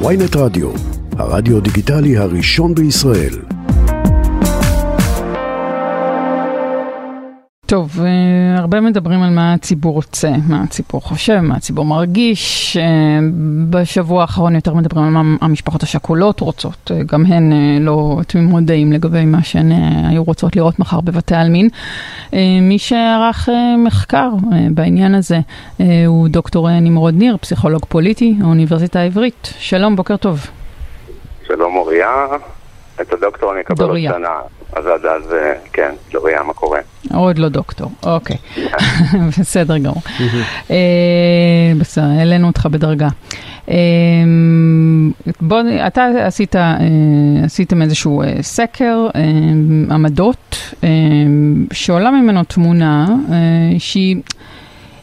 ויינט רדיו, הרדיו דיגיטלי הראשון בישראל. טוב, אה, הרבה מדברים על מה הציבור רוצה, מה הציבור חושב, מה הציבור מרגיש. אה, בשבוע האחרון יותר מדברים על מה המשפחות השכולות רוצות. אה, גם הן לא תמימות דעים לגבי מה שהן היו רוצות לראות מחר בבתי העלמין. מי שערך מחקר בעניין הזה הוא דוקטור נמרוד ניר, פסיכולוג פוליטי, האוניברסיטה העברית. שלום, בוקר טוב. שלום אוריה, את הדוקטור אני אקבל עוד שנה. אז עד אז, כן, דוריה, מה קורה? עוד לא דוקטור, אוקיי. בסדר גמור. אה, בסדר, העלינו אותך בדרגה. אה, בוא, אתה עשית, אה, עשיתם איזשהו סקר עמדות, שעולה ממנו תמונה שהיא...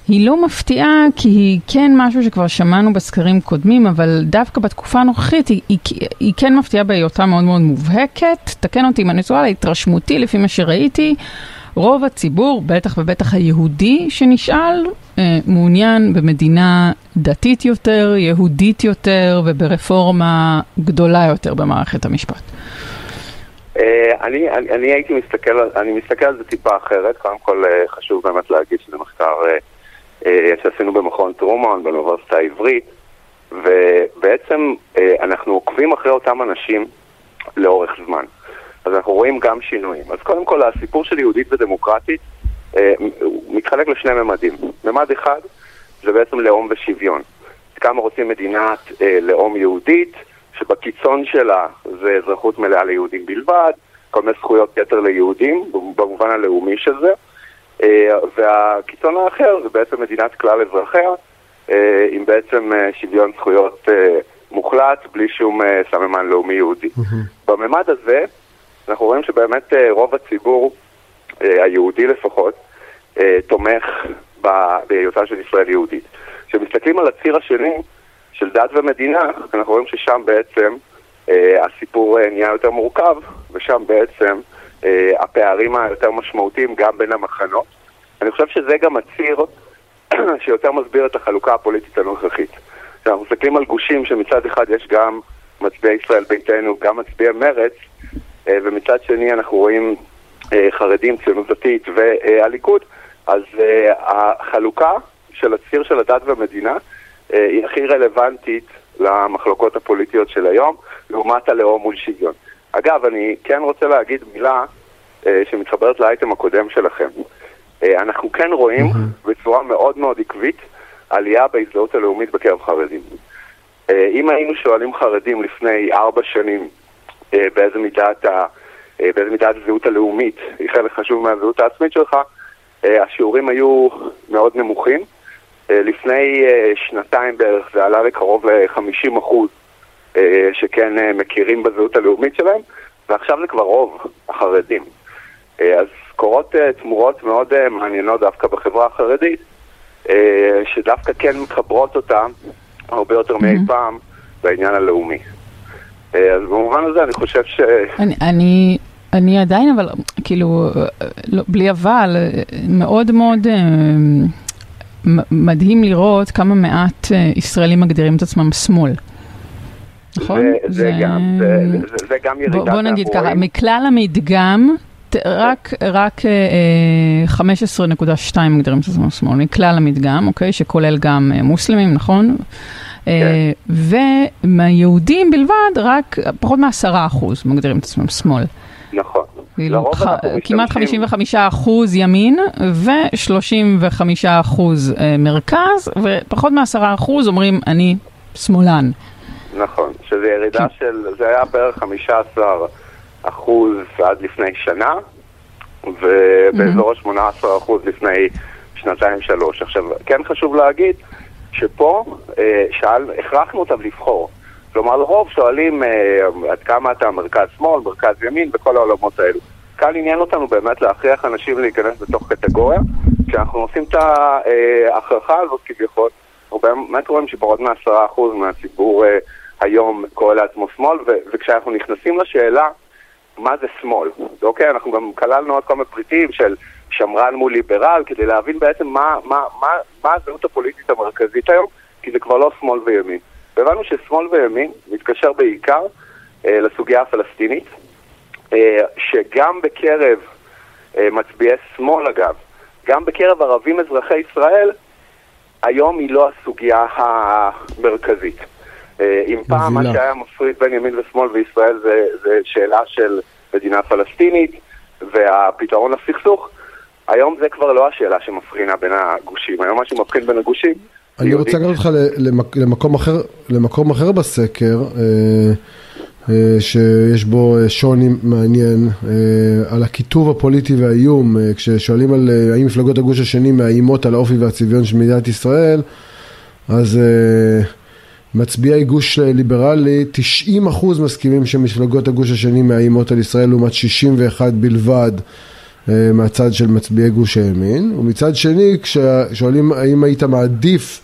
היא לא מפתיעה כי היא כן משהו שכבר שמענו בסקרים קודמים, אבל דווקא בתקופה הנוכחית היא, היא, היא כן מפתיעה בהיותה מאוד מאוד מובהקת. תקן אותי אם אני טועה, להתרשמותי לפי מה שראיתי. רוב הציבור, בטח ובטח היהודי שנשאל, אה, מעוניין במדינה דתית יותר, יהודית יותר וברפורמה גדולה יותר במערכת המשפט. אה, אני, אני, אני הייתי מסתכל, אני מסתכל על זה טיפה אחרת, קודם כל אה, חשוב באמת להגיד שזה מחקר שעשינו במכון טרומן באוניברסיטה העברית, ובעצם אנחנו עוקבים אחרי אותם אנשים לאורך זמן. אז אנחנו רואים גם שינויים. אז קודם כל, הסיפור של יהודית ודמוקרטית אה, מתחלק לשני ממדים. ממד אחד זה בעצם לאום ושוויון. כמה רוצים מדינת אה, לאום יהודית, שבקיצון שלה זה אזרחות מלאה ליהודים בלבד, כל מיני זכויות יתר ליהודים, במובן הלאומי של זה, אה, והקיצון האחר זה בעצם מדינת כלל אזרחיה, אה, עם בעצם אה, שוויון זכויות אה, מוחלט, בלי שום אה, סממן לאומי יהודי. בממד הזה, אנחנו רואים שבאמת אה, רוב הציבור, אה, היהודי לפחות, אה, תומך בהיותה של ישראל יהודית. כשמסתכלים על הציר השני של דת ומדינה, אנחנו רואים ששם בעצם הסיפור נהיה יותר מורכב, ושם בעצם הפערים היותר משמעותיים גם בין המחנות. אני חושב שזה גם הציר שיותר מסביר את החלוקה הפוליטית הנוכחית. כשאנחנו מסתכלים על גושים שמצד אחד יש גם מצביעי ישראל ביתנו, גם מצביעי מרץ, אה, ומצד שני אנחנו רואים אה, חרדים, ציונות דתית והליכוד, אז אה, החלוקה של הציר של הדת והמדינה היא הכי רלוונטית למחלוקות הפוליטיות של היום, לעומת הלאום מול שוויון. אגב, אני כן רוצה להגיד מילה שמתחברת לאייטם הקודם שלכם. אנחנו כן רואים בצורה מאוד מאוד עקבית עלייה בהזדהות הלאומית בקרב חרדים. אם היינו שואלים חרדים לפני ארבע שנים אה, באיזה מידה אתה, אה, באיזה מידה הזהות הלאומית היא חלק חשוב מהזהות העצמית שלך, אה, השיעורים היו מאוד נמוכים. לפני שנתיים בערך זה עלה לקרוב ל-50 אחוז שכן מכירים בזהות הלאומית שלהם, ועכשיו זה כבר רוב החרדים. אז קורות תמורות מאוד מעניינות דווקא בחברה החרדית, שדווקא כן מחברות אותה הרבה יותר מאי פעם בעניין הלאומי. אה, אז במובן הזה אני חושב ש... אני, אני, אני עדיין, אבל כאילו, לא, בלי אבל, מאוד מאוד אה, מדהים לראות כמה מעט אה, ישראלים מגדירים את עצמם שמאל. נכון? זה, זה, גם, זה, זה, זה גם ירידה. בוא, בוא נגיד ככה, מכלל המדגם, רק, רק 15.2 מגדירים עצמם שמאל, מכלל המדגם, אוקיי? שכולל גם מוסלמים, נכון? כן. ומהיהודים בלבד, רק פחות מעשרה אחוז מגדירים את עצמם שמאל. נכון. כאילו, ח... כמעט 55 אחוז ימין ו-35 אחוז אה, מרכז, ופחות מ-10 אחוז אומרים, אני שמאלן. נכון, שזה ירידה כן. של, זה היה בערך 15 אחוז עד לפני שנה, ובאזור ה-18 אחוז לפני שנתיים-שלוש. עכשיו, כן חשוב להגיד, שפה אה, שאל, הכרחנו אותם לבחור. כלומר, לרוב שואלים אה, עד כמה אתה מרכז-שמאל, מרכז-ימין, בכל העולמות האלו. כאן עניין אותנו באמת להכריח אנשים להיכנס בתוך קטגוריה. כשאנחנו עושים את ההכרחה הזאת כביכול, אנחנו באמת רואים שפחות מעשרה אחוז מהציבור אה, היום קורא לעצמו שמאל, וכשאנחנו נכנסים לשאלה מה זה שמאל, אוקיי? אנחנו גם כללנו עוד כמה פריטים של שמרן מול ליברל, כדי להבין בעצם מה, מה, מה, מה הזהות הפוליטית המרכזית היום, כי זה כבר לא שמאל וימין. והבנו ששמאל וימין מתקשר בעיקר אה, לסוגיה הפלסטינית, אה, שגם בקרב אה, מצביעי שמאל אגב, גם בקרב ערבים אזרחי ישראל, היום היא לא הסוגיה המרכזית. אה, אם פעם מה שהיה מפריד בין ימין ושמאל בישראל זה, זה שאלה של מדינה פלסטינית והפתרון לסכסוך, היום זה כבר לא השאלה שמבחינה בין הגושים, היום מה שמבחין בין הגושים אני רוצה לקחת אותך למקום אחר, למקום אחר בסקר, אה, אה, שיש בו שוני מעניין, על הקיטוב הפוליטי והאיום, כששואלים על האם מפלגות הגוש השני מאיימות על האופי והצביון של מדינת ישראל, אז מצביעי גוש ליברלי, 90% מסכימים שמפלגות הגוש השני מאיימות על ישראל לעומת 61 בלבד אה, מהצד של מצביעי גוש הימין, ומצד שני כששואלים האם היית מעדיף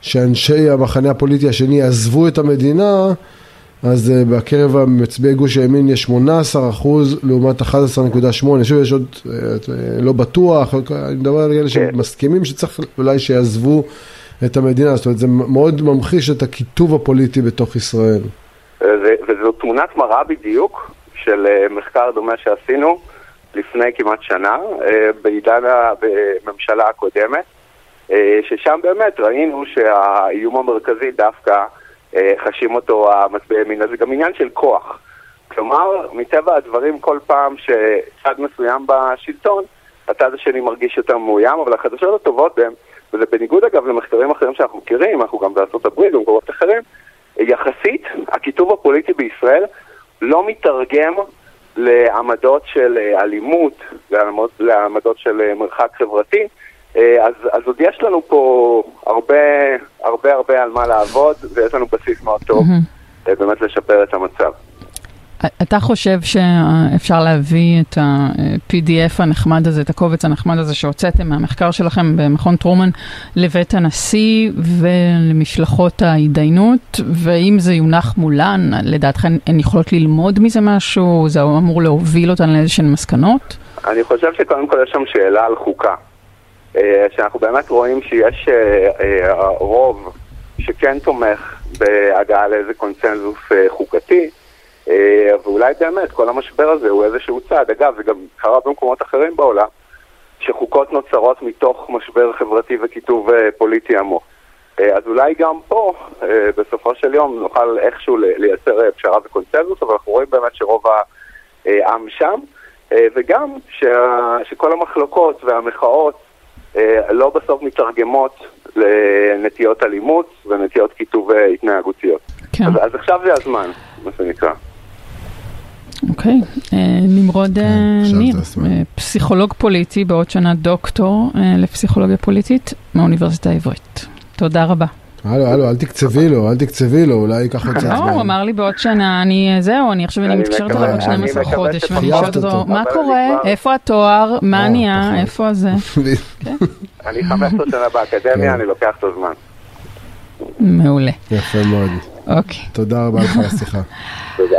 שאנשי המחנה הפוליטי השני יעזבו את המדינה אז uh, בקרב מצביעי גוש הימין יש 18 אחוז לעומת 11.8, שוב יש עוד, uh, לא בטוח, אני מדבר על אלה כן. שמסכימים שצריך אולי שיעזבו את המדינה, זאת אומרת זה מאוד ממחיש את הקיטוב הפוליטי בתוך ישראל. וזו תמונת מראה בדיוק של מחקר דומה שעשינו לפני כמעט שנה, בעידן הממשלה הקודמת, ששם באמת ראינו שהאיום המרכזי דווקא חשים אותו המצביעי ימין, זה גם עניין של כוח. כלומר, מטבע הדברים, כל פעם שצד מסוים בשלטון, הצד השני מרגיש יותר מאוים, אבל החדשות הטובות הן, וזה בניגוד אגב למחקרים אחרים שאנחנו מכירים, אנחנו גם בארצות הברית ובמקומות אחרים, יחסית, הקיטוב הפוליטי בישראל לא מתרגם לעמדות של אלימות, לעמדות של מרחק חברתי, אז, אז עוד יש לנו פה הרבה, הרבה הרבה על מה לעבוד, ויש לנו בסיס מאוד טוב mm-hmm. באמת לשפר את המצב. אתה חושב שאפשר להביא את ה-PDF הנחמד הזה, את הקובץ הנחמד הזה שהוצאתם מהמחקר שלכם במכון טרומן לבית הנשיא ולמשלחות ההתדיינות, ואם זה יונח מולן, לדעתכם הן יכולות ללמוד מזה משהו? זה אמור להוביל אותן לאיזשהן מסקנות? אני חושב שקודם כל יש שם שאלה על חוקה. אה, שאנחנו באמת רואים שיש אה, אה, רוב שכן תומך בהגעה לאיזה קונצנזוס חוקתי. ואולי באמת כל המשבר הזה הוא איזשהו צעד. אגב, זה גם קרה במקומות אחרים בעולם, שחוקות נוצרות מתוך משבר חברתי וקיטוב פוליטי עמוק. אז אולי גם פה, בסופו של יום, נוכל איכשהו לייצר פשרה וקונצנזוס, אבל אנחנו רואים באמת שרוב העם שם, וגם שכל המחלוקות והמחאות אה, לא בסוף מתרגמות לנטיות אלימות ונטיות כיתוב התנהגותיות. כן. אז, אז עכשיו זה הזמן, מה שנקרא. אוקיי, אה, נמרוד אה, כן, ניר, פסיכולוג פוליטי, בעוד שנה דוקטור לפסיכולוגיה פוליטית מהאוניברסיטה העברית. תודה רבה. הלו, הלו, אל תקצבי לו, אל תקצבי לו, אולי ייקח עוד קצת זמן. לא, הוא אמר לי בעוד שנה, אני, זהו, אני עכשיו, אני מתקשרת אליו עוד 12 חודש, ואני שואלת אותו, מה קורה, איפה התואר, מה נהיה, איפה זה. אני 15 שנה באקדמיה, אני לוקח את הזמן. מעולה. יפה מאוד. אוקיי. תודה רבה לך על השיחה. תודה.